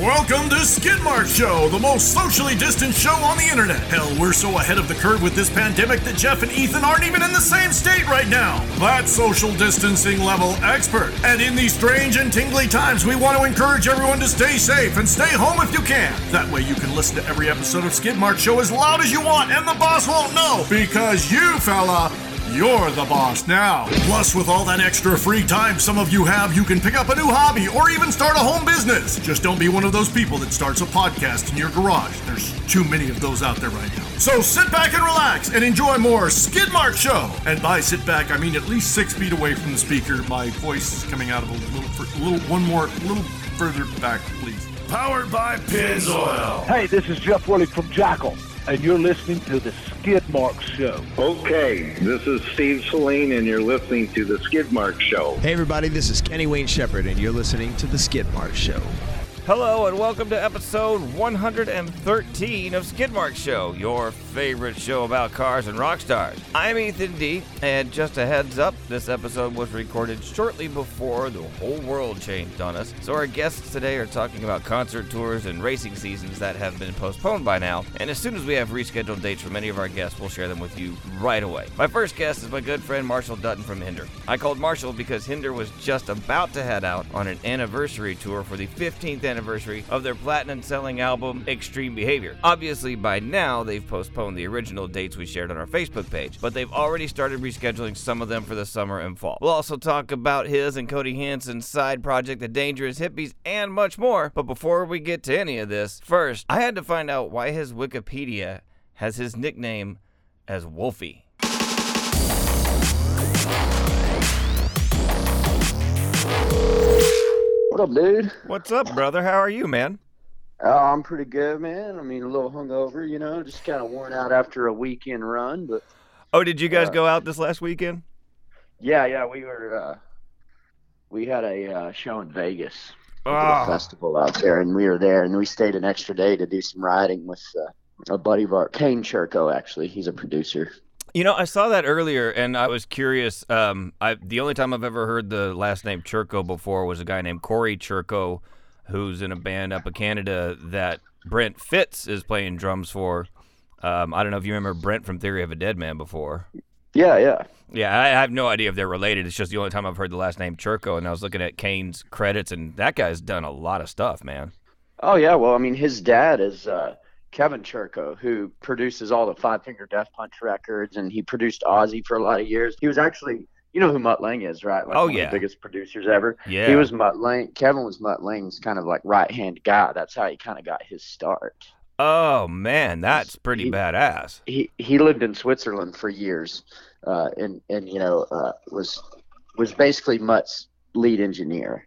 Welcome to Skidmark Show, the most socially distant show on the internet. Hell, we're so ahead of the curve with this pandemic that Jeff and Ethan aren't even in the same state right now. That's social distancing level expert. And in these strange and tingly times, we want to encourage everyone to stay safe and stay home if you can. That way you can listen to every episode of Skidmark Show as loud as you want, and the boss won't know. Because you, fella, you're the boss now. Plus, with all that extra free time some of you have, you can pick up a new hobby or even start a home business. Just don't be one of those people that starts a podcast in your garage. There's too many of those out there right now. So sit back and relax and enjoy more Skidmark Show. And by sit back, I mean at least six feet away from the speaker. My voice is coming out of a little, little one more, little further back, please. Powered by Pennzoil. Hey, this is Jeff Worley from Jackyl, and you're listening to the Skidmark Show. Okay, this is Steve Saline, and you're listening to the Skidmark Show. Hey, everybody, this is Kenny Wayne Shepherd, and you're listening to The Skidmark Show. Hello and welcome to episode 113 of Skidmark Show, your favorite show about cars and rock stars. I'm Ethan D, and just a heads up, this episode was recorded shortly before the whole world changed on us. So our guests today are talking about concert tours and racing seasons that have been postponed by now. And as soon as we have rescheduled dates for many of our guests, we'll share them with you right away. My first guest is my good friend Marshal Dutton from Hinder. I called Marshal because Hinder was just about to head out on an anniversary tour for the 15th anniversary of their platinum selling album Extreme Behavior. Obviously, by now they've postponed the original dates we shared on our Facebook page, but they've already started rescheduling some of them for the summer and fall. We'll also talk about his and Cody Hansen's side project, The Dangerous Hippies, and much more. But before we get to any of this, first, I had to find out why his Wikipedia has his nickname as Wolfie. What up, dude? What's up, brother? How are you, man? Oh, I'm pretty good, man. I mean, a little hungover, you know, just kind of worn out after a weekend run, but Oh, did you guys Uh, go out this last weekend? yeah, yeah, we were, uh, we had a uh, show in Vegas, Oh, festival out there, and we were there, and we stayed an extra day to do some riding with uh, a buddy of ours, Kane Churko. Actually, he's a producer. You know, I saw that earlier, and I was curious. Um, I the only time I've ever heard the last name Churko before was a guy named Corey Churko, who's in a band up in Canada that Brent Fitz is playing drums for. Um, I don't know if you remember Brent from Theory of a Deadman before. Yeah, yeah. Yeah, I have no idea if they're related. It's just the only time I've heard the last name Churko, and I was looking at Kane's credits, and that guy's done a lot of stuff, man. Oh yeah, well, I mean, his dad is uh, Kevin Churko, who produces all the Five Finger Death Punch records, and he produced Ozzy for a lot of years. He was actually, you know who Mutt Lange is, right? Like Oh, one of yeah. the biggest producers ever. Yeah, He was Mutt Lange. Kevin was Mutt Lange's kind of like right hand guy. That's how he kind of got his start. Oh man, that's pretty He- badass. He he lived in Switzerland for years, uh, and and you know uh, was was basically Mutt's lead engineer.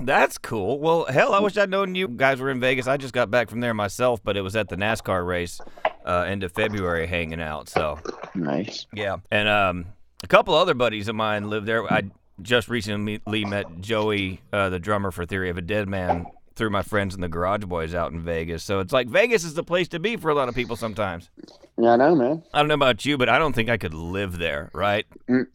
That's cool. Well, hell, I wish I'd known you guys were in Vegas. I just got back from there myself, but it was at the NASCAR race uh, end of February hanging out. So, Nice. yeah. And um, a couple other buddies of mine live there. I just recently met Joey, uh, the drummer for Theory of a Deadman, through my friends in the Garage Boys out in Vegas. So it's like Vegas is the place to be for a lot of people sometimes. Yeah, I know, man. I don't know about you, but I don't think I could live there, right? Mm.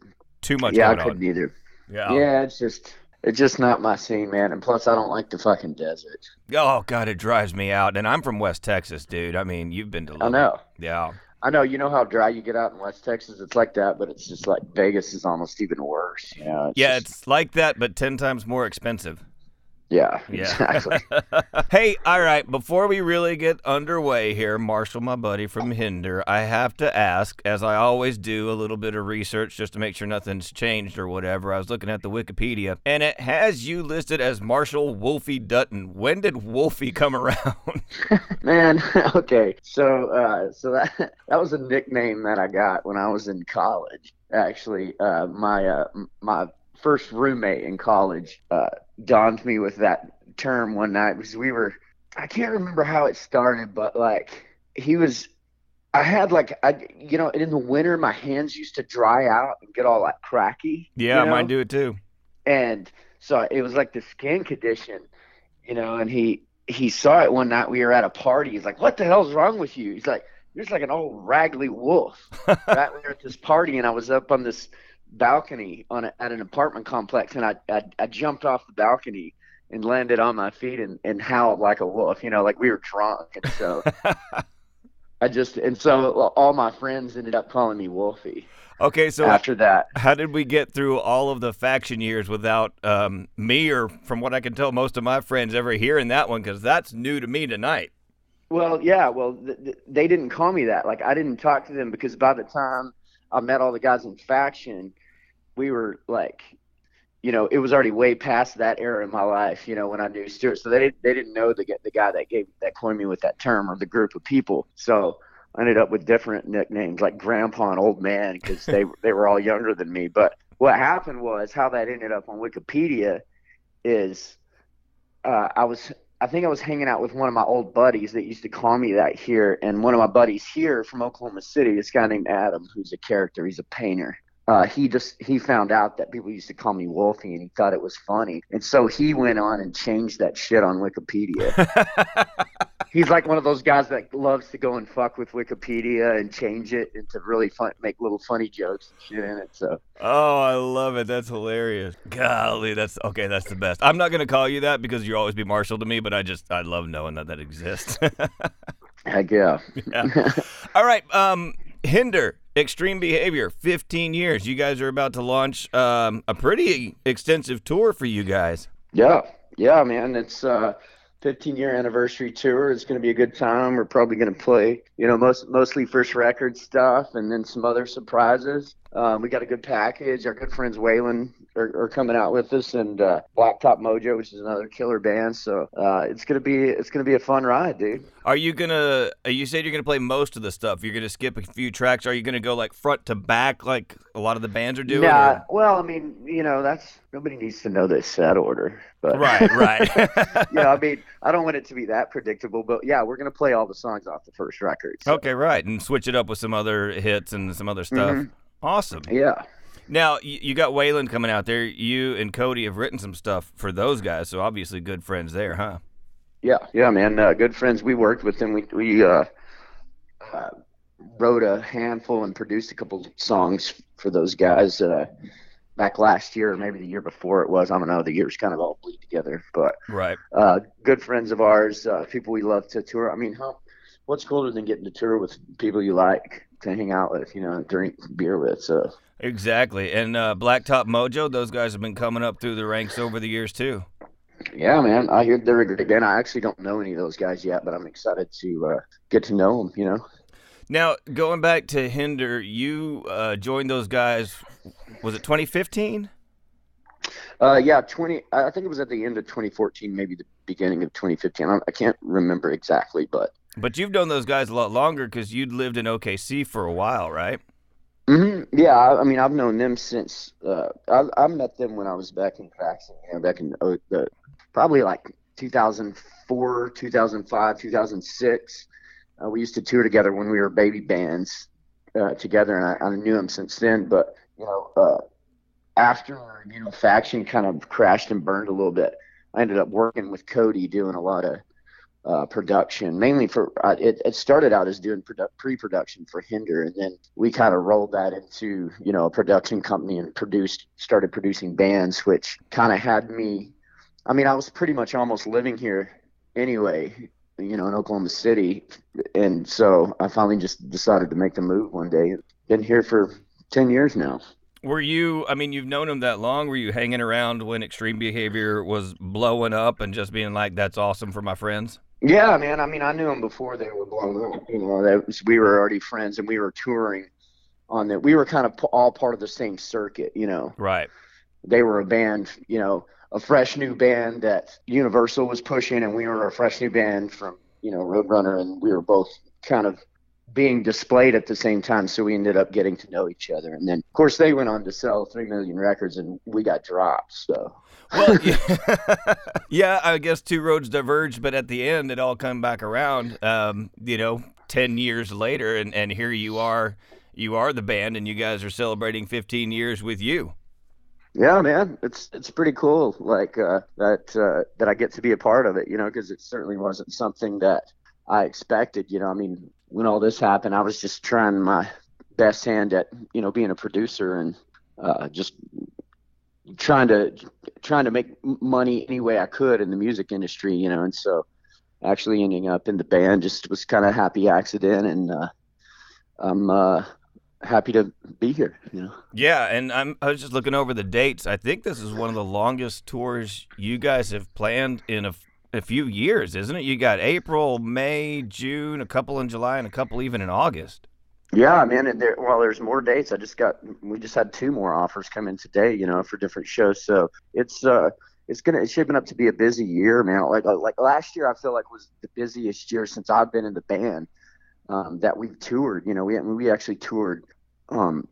Too much yeah, I couldn't on. either. Yeah. Yeah, it's just it's just not my scene, man. And plus, I don't like the fucking desert. Oh, God, it drives me out. And I'm from West Texas, dude. I mean, you've been to I know. Yeah. I know. You know how dry you get out in West Texas? It's like that, but it's just like Vegas is almost even worse. You know? It's Yeah, just- it's like that, but 10 times more expensive. Yeah, Yeah. exactly. hey, all right, before we really get underway here, Marshal, my buddy from Hinder, I have to ask, as I always do, a little bit of research just to make sure nothing's changed or whatever. I was looking at the Wikipedia, and it has you listed as Marshal Wolfie Dutton. When did Wolfie come around? Man, okay. So, uh, so that that was a nickname that I got when I was in college. Actually, uh, my uh, my first roommate in college uh, donned me with that term one night because we were. I can't remember how it started, but like he was. I had like I, you know, in the winter my hands used to dry out and get all like cracky. yeah, you know? mine do it too. and so it was like the skin condition, you know. And he he saw it one night. We were at a party. He's like, "What the hell's wrong with you?" He's like, "You're just like an old raggly wolf." right? We were at this party, and I was up on this balcony on a, at an apartment complex, and I, I I jumped off the balcony and landed on my feet and, and howled like a wolf. You know, like we were drunk, and so I just and so all my friends ended up calling me Wolfie. Okay, so after that, how did we get through all of the Faktion years without um, me or, from what I can tell, most of my friends ever hearing that one? Because that's new to me tonight. Well, yeah, well, th- th- they didn't call me that. Like I didn't talk to them because by the time I met all the guys in Faktion, we were like, you know, it was already way past that era in my life. You know, when I knew Stuart, so they they didn't know the the guy that gave that coined me with that term or the group of people. So I ended up with different nicknames like Grandpa and Old Man because they they were all younger than me. But what happened was how that ended up on Wikipedia is uh, I was I think I was hanging out with one of my old buddies that used to call me that here, and one of my buddies here from Oklahoma City, this guy named Adam, who's a character, he's a painter. Uh, he just he found out that people used to call me Wolfie, and he thought it was funny, and so he went on and changed that shit on Wikipedia. He's like one of those guys that loves to go and fuck with Wikipedia and change it and to really fun, make little funny jokes and shit in it. So. Oh, I love it. That's hilarious. Golly, that's okay. That's the best. I'm not gonna call you that because you'll always be Marshal to me, but I just I love knowing that that exists. Heck yeah. yeah. All right. Um, Hinder Extreme Behavior, 15 years. You guys are about to launch um, a pretty extensive tour for you guys. Yeah, yeah, man. It's uh, 15 year anniversary tour. It's going to be a good time. We're probably going to play, you know, most mostly first record stuff and then some other surprises. Um, we got a good package. Our good friends Wayland are, are coming out with us, and uh, Blacktop Mojo, which is another killer band. So uh, it's gonna be it's gonna be a fun ride, dude. Are you gonna? Uh, you said you're gonna play most of the stuff. You're gonna skip a few tracks. Are you gonna go like front to back, like a lot of the bands are doing? Yeah. Well, I mean, you know, that's nobody needs to know this set order. But right, right. yeah, I mean, I don't want it to be that predictable, but yeah, we're gonna play all the songs off the first record. So. Okay, right, and switch it up with some other hits and some other stuff. Mm-hmm. Awesome. Yeah. Now you got Wayland coming out there. You and Cody have written some stuff for those guys, so obviously good friends there, huh? Yeah, yeah, man. Uh, good friends. We worked with them. We we uh, uh, wrote a handful and produced a couple songs for those guys uh, back last year, or maybe the year before it was. I don't know. The years kind of all bleed together, but right. Uh, good friends of ours. Uh, people we love to tour. I mean, how what's cooler than getting to tour with people you like to hang out with, you know, drink beer with. So exactly. And uh, Blacktop Mojo, those guys have been coming up through the ranks over the years too. Yeah, man. I hear they're a great band. I actually don't know any of those guys yet, but I'm excited to uh, get to know them. You know. Now going back to Hinder, you uh, joined those guys. Was it 2015? Uh, yeah, 20. I think it was at the end of 2014, maybe the beginning of 2015. I, I can't remember exactly, but but you've known those guys a lot longer because you'd lived in OKC for a while, right? Mm-hmm. Yeah, I, I, mean, I've known them since uh, I, I, met them when I was back in Jackson, you know, back in uh, the, probably like 2004, 2005, 2006. Uh, we used to tour together when we were baby bands uh, together, and I, I, knew them since then. But you know, uh, after you know, Faktion kind of crashed and burned a little bit. I ended up working with Cody doing a lot of uh, production, mainly for uh, it, it started out as doing produ- pre-production for Hinder, and then we kind of rolled that into you know a production company and produced started producing bands, which kind of had me. I mean, I was pretty much almost living here anyway, you know, in Oklahoma City, and so I finally just decided to make the move one day. Been here for ten years now. Were you? I mean, you've known him that long. Were you hanging around when Extreme Behavior was blowing up and just being like, "That's awesome for my friends"? Yeah, man. I mean, I knew them before they were blown up. You know, that was, we were already friends, and we were touring on that. We were kind of all part of the same circuit. You know, right? They were a band. You know, a fresh new band that Universal was pushing, and we were a fresh new band from you know Roadrunner, and we were both kind of being displayed at the same time. So we ended up getting to know each other, and then of course they went on to sell three million records, and we got dropped. So well, yeah, yeah, I guess two roads diverged, but at the end, it all come back around. Um, you know, ten years later, and and here you are, you are the band, and you guys are celebrating 15 years with you. Yeah, man, it's it's pretty cool. Like uh, that uh, that I get to be a part of it, you know, because it certainly wasn't something that I expected. You know, I mean, when all this happened, I was just trying my best hand at you know being a producer and uh, just trying to trying to make money any way I could in the music industry, you know, and so actually ending up in the band just was kind of happy accident, and uh, I'm uh, happy to be here, you know. Yeah, and I'm I was just looking over the dates. I think this is one of the longest tours you guys have planned in a, a few years, isn't it? You got April, May, June, a couple in July, and a couple even in August. Yeah, man. There, well, there's more dates. I just got, we just had two more offers come in today, you know, for different shows. So it's, uh, it's gonna, it's shaping up to be a busy year, man. Like, like last year, I feel like was the busiest year since I've been in the band um, that we've toured. You know, we we actually toured um,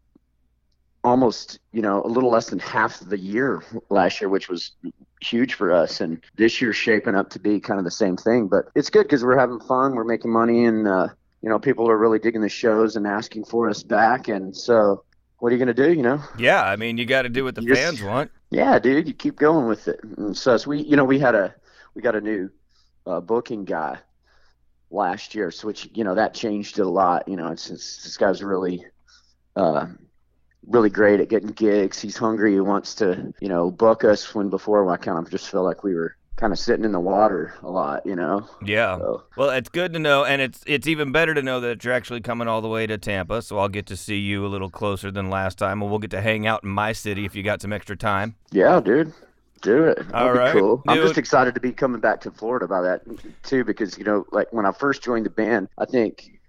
almost, you know, a little less than half the year last year, which was huge for us. And this year's shaping up to be kind of the same thing. But it's good because we're having fun, we're making money, and uh, you know, people are really digging the shows and asking for us back. And so, what are you going to do? You know? Yeah, I mean, you got to do what the You just- fans want. Yeah, dude, you keep going with it. And so, so we, you know, we had a, we got a new uh, booking guy last year, so which, you know, that changed it a lot. You know, it's, it's this guy's really, uh, really great at getting gigs. He's hungry. He wants to, you know, book us. When before, I kind of just felt like we were kind of sitting in the water a lot. You know. Yeah. So, Well, it's good to know, and it's it's even better to know that you're actually coming all the way to Tampa. So I'll get to see you a little closer than last time, and we'll get to hang out in my city if you got some extra time. Yeah, dude. Do it. That'd All right. cool. I'm just excited to be coming back to Florida by that too, because you know, like when I first joined the band, I think,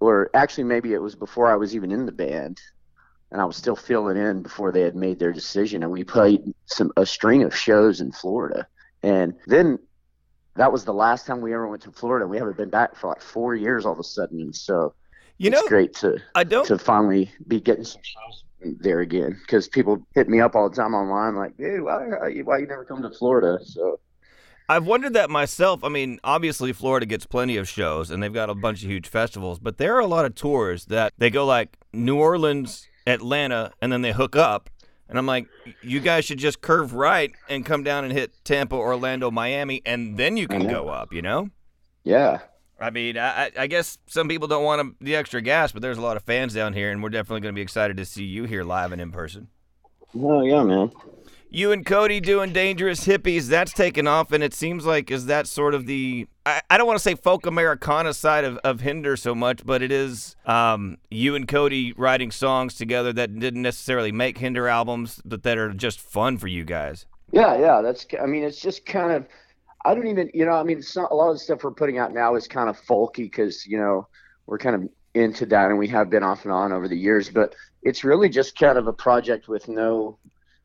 or actually maybe it was before I was even in the band, and I was still filling in before they had made their decision, and we played some a string of shows in Florida, and then that was the last time we ever went to Florida. We haven't been back for like four years all of a sudden, and so You know, it's great to I don't. to finally be getting some shows there again because people hit me up all the time online like dude why, why, you- why you never come to florida so I've wondered that myself. I mean, obviously Florida gets plenty of shows and they've got a bunch of huge festivals, but there are a lot of tours that they go like New Orleans, Atlanta, and then they hook up. And I'm like, you guys should just curve right and come down and hit Tampa, Orlando, Miami, and then you can go up, you know? yeah I mean, I, I- guess some people don't want the extra gas, but there's a lot of fans down here, and we're definitely going to be excited to see you here live and in person. oh yeah man You and Cody doing Dangerous Hippies, that's taken off, and it seems like is that sort of the I, I don't want to say folk Americana side of, of Hinder so much, but it is um, you and Cody writing songs together that didn't necessarily make Hinder albums, but that are just fun for you guys. yeah yeah that's i mean it's just kind of i don't even you know i mean it's not a lot of the stuff we're putting out now is kind of folky because you know we're kind of into that and we have been off and on over the years but it's really just kind of a project with no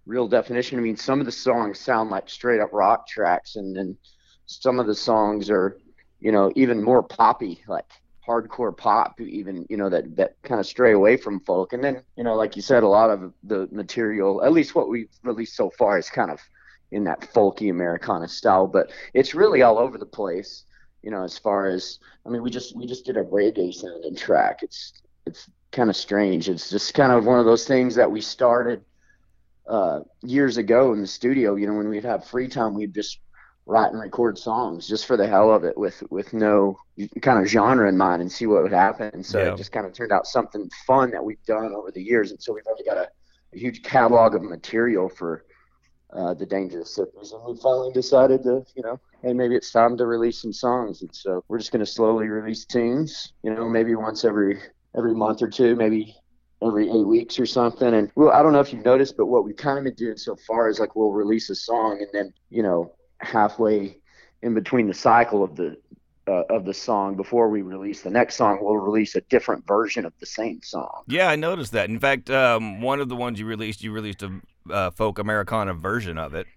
real definition. I mean some of the songs sound like straight up rock tracks and then some of the songs are you know even more poppy like hardcore pop even you know that that kind of stray away from folk. And then you know like you said a lot of the material at least what we've released so far is kind of in that folky americana style but it's really all over the place you know as far as i mean we just we just did a reggae sounding track. It's it's kind of strange. It's just kind of one of those things that we started uh years ago in the studio you know when we'd have free time we'd just write and record songs just for the hell of it with with no kind of genre in mind and see what would happen. And so Yeah. it just kind of turned out something fun that we've done over the years. And so we've already got a, a huge catalog of material for uh, the dangerous hippies and we finally decided to you know hey maybe it's time to release some songs. And so we're just going to slowly release tunes you know maybe once every every month or two maybe every eight weeks or something and well i don't know if you've noticed but what we've kind of been doing so far is like we'll release a song and then you know halfway in between the cycle of the uh, of the song before we release the next song we'll release a different version of the same song Yeah, I noticed that. In fact, um, one of the ones you released, you released a uh, folk Americana version of it.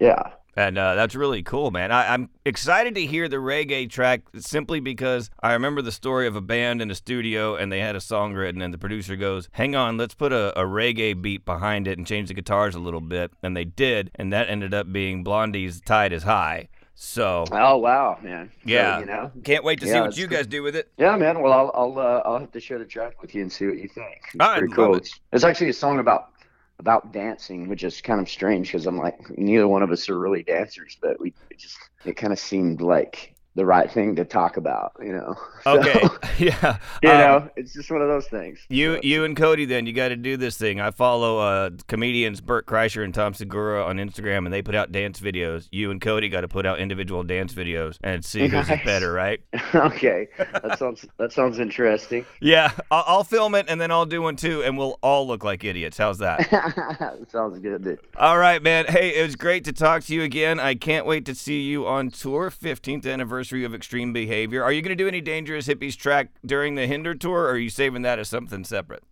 yeah And uh, that's really cool, man. I, I'm excited to hear the reggae track simply because I remember the story of a band in a studio and they had a song written, and the producer goes, Hang on, let's put a, a reggae beat behind it and change the guitars a little bit. And they did, and that ended up being Blondie's Tide is High. So, oh wow man So, yeah. you know Can't wait to see what you cool. guys do with it. Yeah, man. Well, I'll I'll uh, I'll have to share the track with you and see what you think. It's pretty cool. it. It's, it's actually a song about about dancing, which is kind of strange because I'm like neither one of us are really dancers, but we just it kind of seemed like the right thing to talk about. You know. So, Okay. yeah. you Um, know, it's just one of those things. You, So- you and Cody, then you got to do this thing. I follow uh, comedians Bert Kreischer and Tom Segura on Instagram, and they put out dance videos. You and Cody got to put out individual dance videos and see who's Nice. better, right? okay, that sounds that sounds interesting. Yeah, I'll, I'll film it and then I'll do one too, and we'll all look like idiots. How's that? sounds good. Dude. all right, man. Hey, it was great to talk to you again. I can't wait to see you on tour, 15th anniversary of Extreme Behavior. Are you going to do any Dangerous Hippies track during the Hinder tour, or are you saving that as something separate?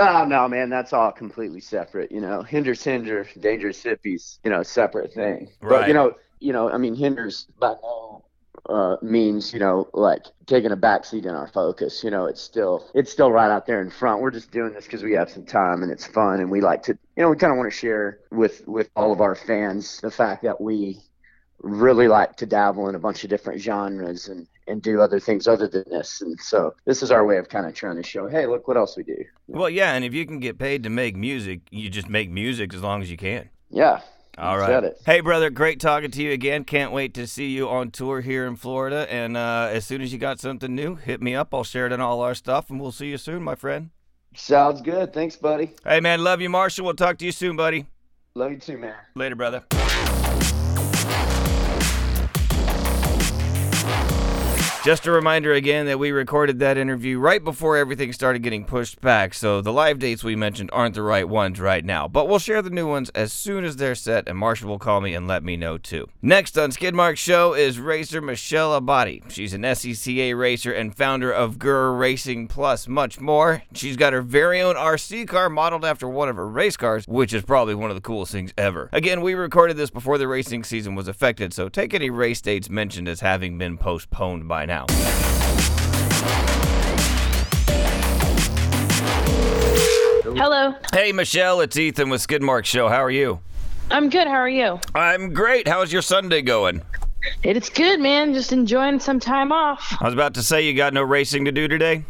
Oh no, man, that's all completely separate. You know, hinders hinder, dangerous hippies. You know, separate thing. But you know, you know, I mean, hinders by no uh, means, you know, like taking a backseat in our focus. You know, it's still it's still right out there in front. We're just doing this because we have some time and it's fun, and we like to, you know, we kind of want to share with with all of our fans the fact that we really like to dabble in a bunch of different genres and and do other things other than this. And so this is our way of kind of trying to show, hey, look what else we do. Well, yeah, and if you can get paid to make music, you just make music as long as you can. Yeah. all right. you. Said it. Hey, brother, great talking to you again. Can't wait to see you on tour here in Florida. And uh, as soon as you got something new, hit me up. I'll share it in all our stuff, and we'll see you soon, my friend. Sounds good. Thanks, buddy. Hey, man, love you, Marshal. We'll talk to you soon, buddy. Love you too, man. Later, brother. Bye. Just a reminder again that we recorded that interview right before everything started getting pushed back, so the live dates we mentioned aren't the right ones right now. But we'll share the new ones as soon as they're set, and Marshal will call me and let me know too. Next on Skidmark's show is racer Michele Abbate. She's an SCCA racer and founder of Gear Racing Plus, much more. She's got her very own RC car modeled after one of her race cars, which is probably one of the coolest things ever. Again, we recorded this before the racing season was affected, so take any race dates mentioned as having been postponed by now. Hello. Hey, Michele, it's Ethan with Skidmark Show. How are you? I'm good. How are you? I'm great. How's your Sunday going? It's good, man. Just enjoying some time off. I was about to say you got no racing to do today.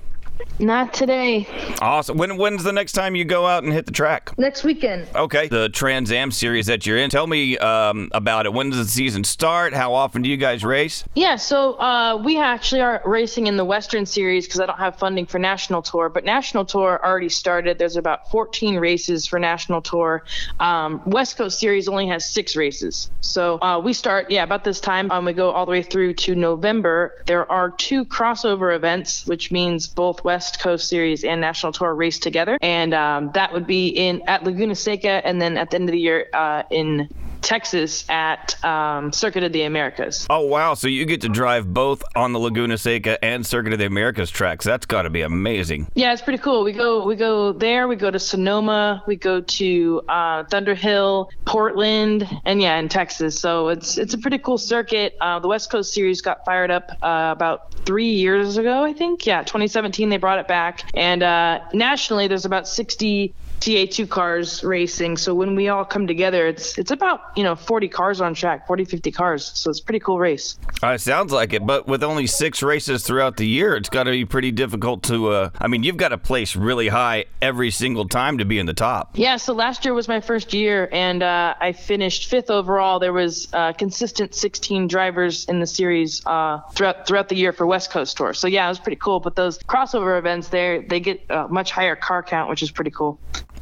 Not today. Awesome. When when's the next time you go out and hit the track? Next weekend. Okay. The Trans Am series that you're in. Tell me um, about it. When does the season start? How often do you guys race? Yeah, so uh, we actually are racing in the Western Series because I don't have funding for National Tour. But National Tour already started. There's about 14 races for National Tour. Um, West Coast Series only has six races. So uh, we start, yeah, about this time. Um, we go all the way through to November. There are two crossover events, which means both West Coast Series and National Tour race together, and um, that would be in at Laguna Seca, and then at the end of the year uh, in Texas at um, Circuit of the Americas. Oh wow! So you get to drive both on the Laguna Seca and Circuit of the Americas tracks. That's got to be amazing. Yeah, it's pretty cool. We go we go there. We go to Sonoma. We go to uh, Thunder Hill, Portland, and yeah, in Texas. So it's it's a pretty cool circuit. Uh, the West Coast Series got fired up uh, about three years ago, I think. Yeah, 2017 they brought it back, and uh, nationally there's about 60 TA2 cars racing. So when we all come together, it's it's about you know 40 cars on track, 40 50 cars. So it's a pretty cool race. Uh, it sounds like it, but with only six races throughout the year, it's got to be pretty difficult to. Uh, I mean, you've got to place really high every single time to be in the top. Yeah, so last year was my first year, and uh, I finished fifth overall. There was uh, consistent 16 drivers in the series uh, throughout throughout the year for West Coast Tour. So yeah, it was pretty cool. But those crossover events, there they get a much higher car count, which is pretty cool.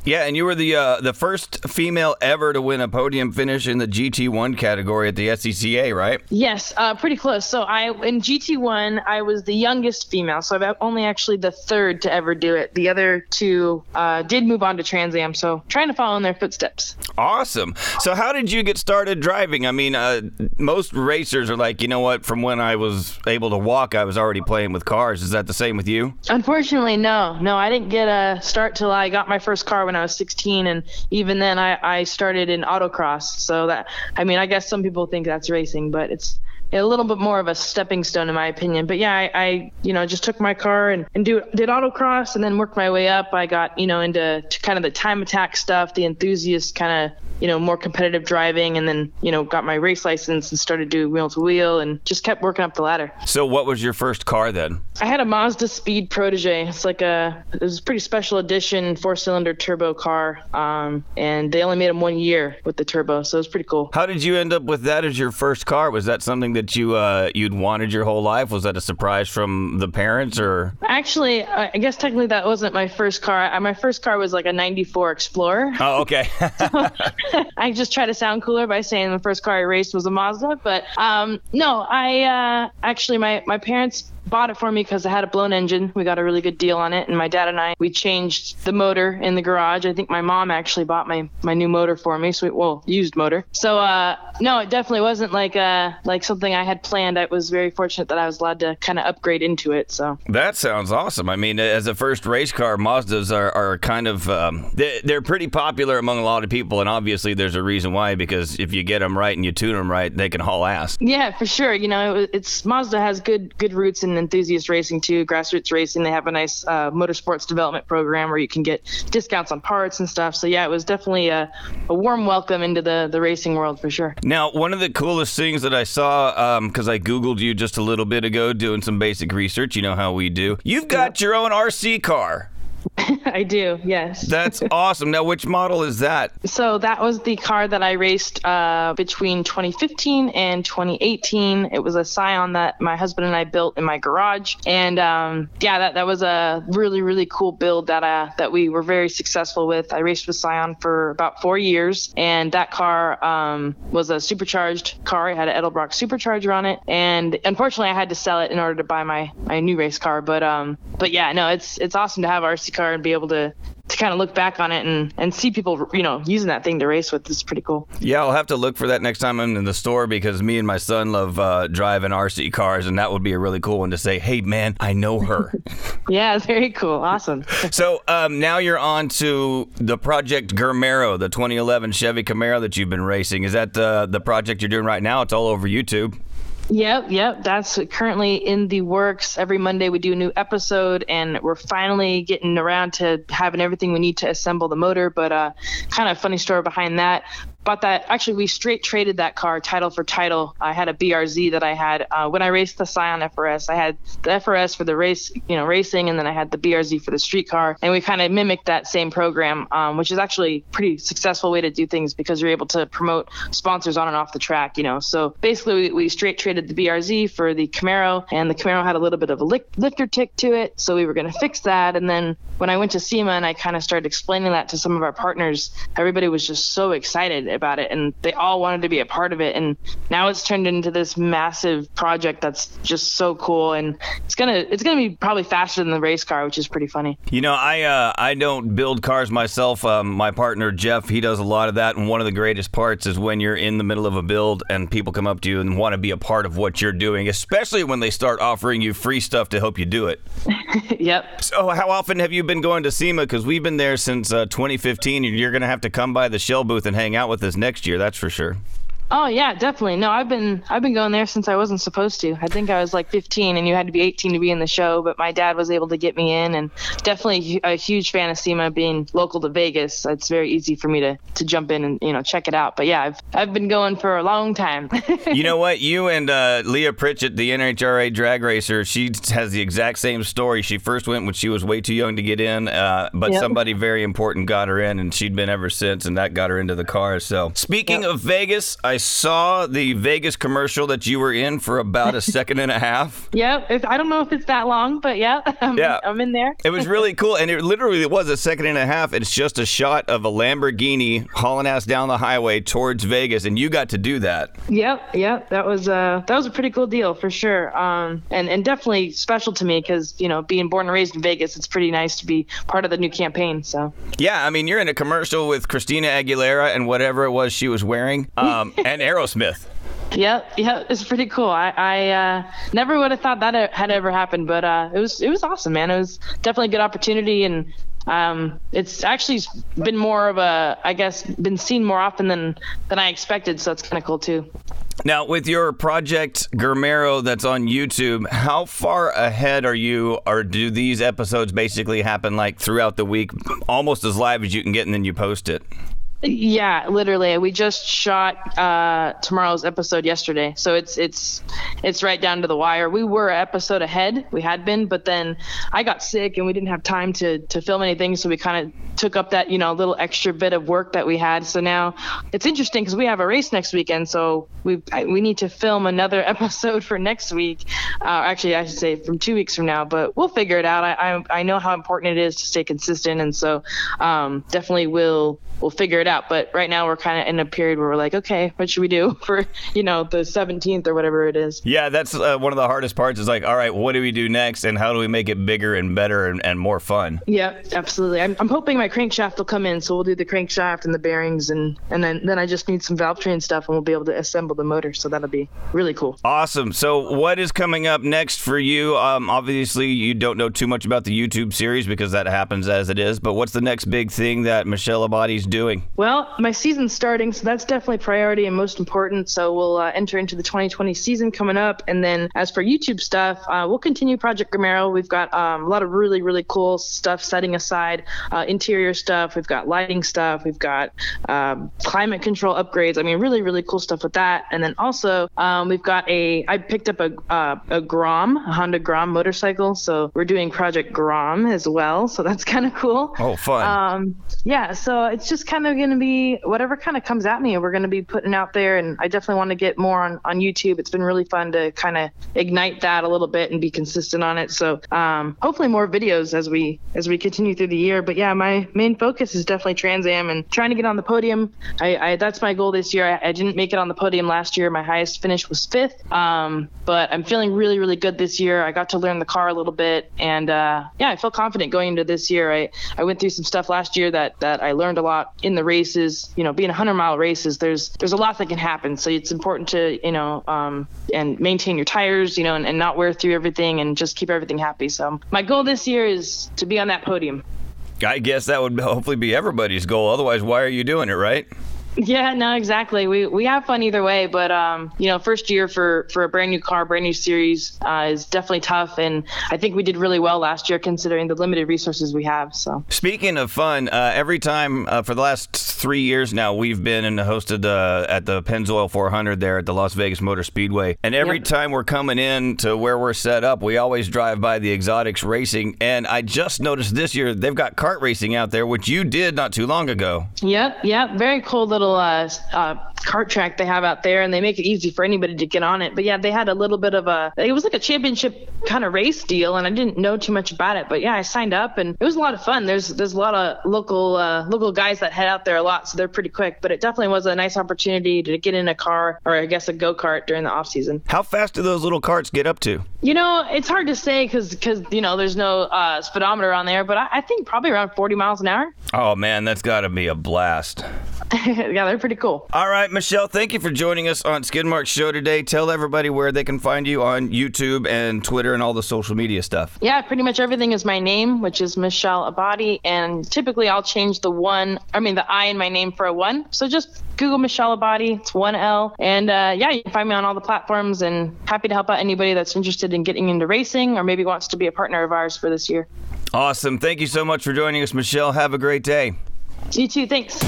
Yeah, and you were the uh, the first female ever to win a podium finish in the GT1 category at the SCCA, right? Yes, uh, pretty close. So I in GT1, I was the youngest female, so I'm only actually the third to ever do it. The other two uh, did move on to Trans Am, so trying to follow in their footsteps. Awesome. So, how did you get started driving? I mean, uh, most racers are like, you know what? From when I was able to walk, I was already playing with cars. Is that the same with you? Unfortunately, no, no, I didn't get a start till I got my first car when I was 16, and even then, I, I started in autocross. So that, I mean, I guess some people think that's racing, but it's a little bit more of a stepping stone in my opinion. But yeah, I, I you know, just took my car and, and do did autocross, and then worked my way up. I got you know into to kind of the time attack stuff, the enthusiast kind of you know more competitive driving, and then you know got my race license and started doing wheel to wheel, and just kept working up the ladder. So, what was your first car then? I had a Mazda Speed Protege. It's like a it was a pretty special edition four cylinder turbo car, um, and they only made them one year with the turbo, so it was pretty cool. How did you end up with that as your first car? Was that something that you uh, you'd wanted your whole life? Was that a surprise from the parents, or Actually, I guess technically that wasn't my first car. I- My first car was like a 94 Explorer. oh, okay, I just try to sound cooler by saying the first car I raced was a Mazda, but um, no, I uh, actually my my parents bought it for me because it had a blown engine. We got a really good deal on it, and my dad and I we changed the motor in the garage. I think my mom actually bought my my new motor for me, so we, well used motor. So uh, no, it definitely wasn't like uh like something I had planned. I was very fortunate that I was allowed to kind of upgrade into it. So that sounds awesome. I mean, as a first race car, Mazdas are, are kind of um, they, they're pretty popular among a lot of people, and obviously there's a reason why. Because if you get them right and you tune them right, they can haul ass. Yeah, for sure. You know, it, it's Mazda has good good roots in enthusiast racing too, grassroots racing. They have a nice uh, motorsports development program where you can get discounts on parts and stuff. So yeah, it was definitely a, a warm welcome into the the racing world for sure. Now, one of the coolest things that I saw, because I Googled you just a little bit ago doing some basic research, you know how we do. You've got your own RC car. I do, yes. That's awesome. Now, which model is that? So that was the car that I raced uh, between 2015 and 2018. It was a Scion that my husband and I built in my garage, and um, yeah, that, that was a really really cool build that uh, that we were very successful with. I raced with Scion for about four years, and that car um, was a supercharged car. It had an Edelbrock supercharger on it, and unfortunately, I had to sell it in order to buy my my new race car. But um, but yeah, no, it's it's awesome to have RC car and be able to to kind of look back on it and and see people you know using that thing to race with is pretty cool. Yeah, I'll have to look for that next time I'm in the store because me and my son love uh, driving RC cars, and that would be a really cool one to say, "Hey, man, I know her." Yeah, very cool, awesome. so um, now you're on to the Project Germero, the 2011 Chevy Camaro that you've been racing. Is that the the project you're doing right now? It's all over YouTube. Yep, yep. That's currently in the works. Every Monday we do a new episode, and we're finally getting around to having everything we need to assemble the motor. But uh, kind of funny story behind that. Bought that. Actually, we straight traded that car title for title. I had a BRZ that I had uh, when I raced the Scion FRS. I had the FRS for the race, you know, racing, and then I had the BRZ for the street car. And we kind of mimicked that same program, um, which is actually a pretty successful way to do things because you're able to promote sponsors on and off the track. You know, so basically we, we straight traded the BRZ for the Camaro, and the Camaro had a little bit of a lick, lifter tick to it, so we were going to fix that. And then when I went to SEMA and I kind of started explaining that to some of our partners, everybody was just so excited about it, and they all wanted to be a part of it. And now it's turned into this massive project that's just so cool, and it's gonna it's gonna be probably faster than the race car, which is pretty funny. You know, I uh, I don't build cars myself. Um, my partner Jeff, he does a lot of that, and one of the greatest parts is when you're in the middle of a build and people come up to you and want to be a part of what you're doing, especially when they start offering you free stuff to help you do it. yep. So, how often have you been going to SEMA? Because we've been there since uh, 2015, and you're going to have to come by the Shell booth and hang out with us next year. That's for sure. Oh yeah, definitely. No, I've been I've been going there since I wasn't supposed to. I think I was like 15, and you had to be 18 to be in the show. But my dad was able to get me in, and definitely a huge fan of SEMA being local to Vegas. It's very easy for me to to jump in and you know check it out. But yeah, I've I've been going for a long time. you know what? You and uh, Leah Pritchett, the NHRA drag racer, she has the exact same story. She first went when she was way too young to get in, uh, but Yep. somebody very important got her in, and she'd been ever since, and that got her into the car. So, speaking of Vegas, I saw the Vegas commercial that you were in for about a second and a half. yeah, if, I don't know if it's that long, but yeah, I'm, Yeah. I'm in there. It was really cool, and it literally was a second and a half. It's just a shot of a Lamborghini hauling ass down the highway towards Vegas, and you got to do that. Yep, yep. That was uh that was a pretty cool deal for sure. Um, and and definitely special to me because you know being born and raised in Vegas, it's pretty nice to be part of the new campaign. So Yeah, I mean, you're in a commercial with Christina Aguilera and whatever it was she was wearing, um, and Aerosmith. Yep, yep, it's pretty cool. I, I uh, never would have thought that had ever happened, but uh, it was it was awesome, man. It was definitely a good opportunity, and um, it's actually been more of a, I guess, been seen more often than than I expected. So it's kind of cool too. Now, with your project Germero that's on YouTube, how far ahead are you, or do these episodes basically happen like throughout the week, almost as live as you can get, and then you post it? Yeah, literally. We just shot uh, tomorrow's episode yesterday, so it's it's it's right down to the wire. We were episode ahead, we had been, but then I got sick and we didn't have time to to film anything, so we kind of took up that you know little extra bit of work that we had. So now it's interesting because we have a race next weekend, so we we need to film another episode for next week. Uh, actually, I should say from two weeks from now, but we'll figure it out. I I, I know how important it is to stay consistent, and so um, definitely will we'll figure it out. But right now we're kind of in a period where we're like, okay, what should we do for you know the 17th or whatever it is? Yeah, that's uh, one of the hardest parts. Is like, all right, what do we do next, and how do we make it bigger and better and, and more fun? Yeah, absolutely. I'm, I'm hoping my crankshaft will come in, so we'll do the crankshaft and the bearings, and and then then I just need some valve train stuff, and we'll be able to assemble the motor. So that'll be really cool. Awesome. So what is coming up next for you? Um, obviously, you don't know too much about the YouTube series because that happens as it is. But what's the next big thing that Michele Abbate's doing? Well, my season's starting, so that's definitely priority and most important. So we'll uh, enter into the 2020 season coming up, and then as for YouTube stuff, uh, we'll continue Project Grimero. We've got um, a lot of really really cool stuff setting aside uh, interior stuff. We've got lighting stuff. We've got um, climate control upgrades. I mean, really really cool stuff with that. And then also um, we've got a I picked up a uh, a Grom, a Honda Grom motorcycle. So we're doing Project Grom as well. So that's kind of cool. Oh, fun. Um, yeah. So it's just kind of going to be whatever kind of comes at me. We're going to be putting out there, and I definitely want to get more on on YouTube. It's been really fun to kind of ignite that a little bit and be consistent on it. So um, hopefully more videos as we as we continue through the year. But yeah, my main focus is definitely Trans Am and trying to get on the podium. I, I that's my goal this year. I, I, didn't make it on the podium last year. My highest finish was fifth. Um, but I'm feeling really really good this year. I got to learn the car a little bit, and uh, yeah, I feel confident going into this year. I I went through some stuff last year that that I learned a lot in the races. You know, being 100 mile races, there's there's a lot that can happen. So it's important to you know um, and maintain your tires, you know, and, and not wear through everything and just keep everything happy. So my goal this year is to be on that podium. I guess that would hopefully be everybody's goal. Otherwise, why are you doing it, right? Yeah, no, exactly. We we have fun either way, but um, you know, first year for for a brand new car, brand new series uh, is definitely tough, and I think we did really well last year considering the limited resources we have. So speaking of fun, uh, every time uh, for the last three years now, we've been and hosted uh, at the Pennzoil 400 there at the Las Vegas Motor Speedway, and every yep. time we're coming in to where we're set up, we always drive by the Exotics Racing, and I just noticed this year they've got kart racing out there, which you did not too long ago. Yep, yep, very cool little little uh, uh, kart track they have out there, and they make it easy for anybody to get on it. But yeah, they had a little bit of a it was like a championship kind of race deal, and I didn't know too much about it. But yeah, I signed up, and it was a lot of fun. There's there's a lot of local uh, local guys that head out there a lot, so they're pretty quick. But it definitely was a nice opportunity to get in a car or I guess a go kart during the off season. How fast do those little carts get up to? You know, it's hard to say because because you know there's no uh, speedometer on there, but I, I think probably around 40 miles an hour. Oh man, that's got to be a blast. yeah, they're pretty cool. All right, Michele, thank you for joining us on Skidmark's show today. Tell everybody where they can find you on YouTube and Twitter and all the social media stuff. Yeah, pretty much everything is my name, which is Michele Abbate, and typically I'll change the one, I mean the I in my name for a one. So just Google Michele Abbate. It's one L, and uh, yeah, you can find me on all the platforms. And happy to help out anybody that's interested in getting into racing or maybe wants to be a partner of ours for this year. Awesome. Thank you so much for joining us, Michele. Have a great day. You too. Thanks.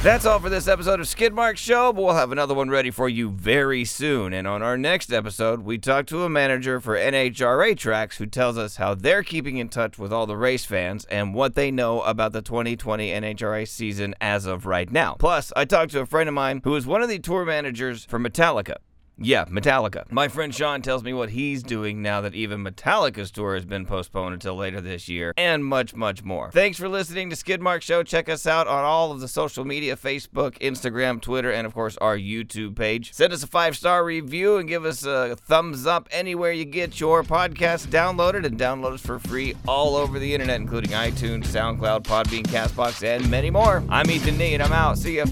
That's all for this episode of Skidmark Show, but we'll have another one ready for you very soon. And on our next episode, we talk to a manager for NHRA Tracks who tells us how they're keeping in touch with all the race fans and what they know about the 2020 NHRA season as of right now. Plus, I talked to a friend of mine who is one of the tour managers for Metallica. Yeah, Metallica. My friend Sean tells me what he's doing now that even Metallica's tour has been postponed until later this year, and much, much more. Thanks for listening to Skidmark Show. Check us out on all of the social media Facebook, Instagram, Twitter, and of course our YouTube page. Send us a five star review and give us a thumbs up anywhere you get your podcast downloaded, and download us for free all over the internet, including iTunes, SoundCloud, Podbean, Castbox, and many more. I'm Ethan Nee, and I'm out. See ya.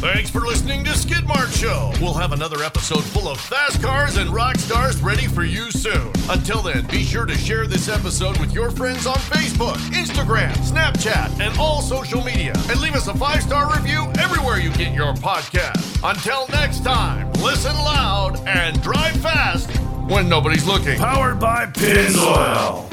Thanks for listening to Skidmark Show. We'll have another episode full of fast cars and rock stars ready for you soon. Until then, be sure to share this episode with your friends on Facebook, Instagram, Snapchat, and all social media. And leave us a five star review everywhere you get your podcast. Until next time, listen loud and drive fast when nobody's looking. Powered by Pennzoil.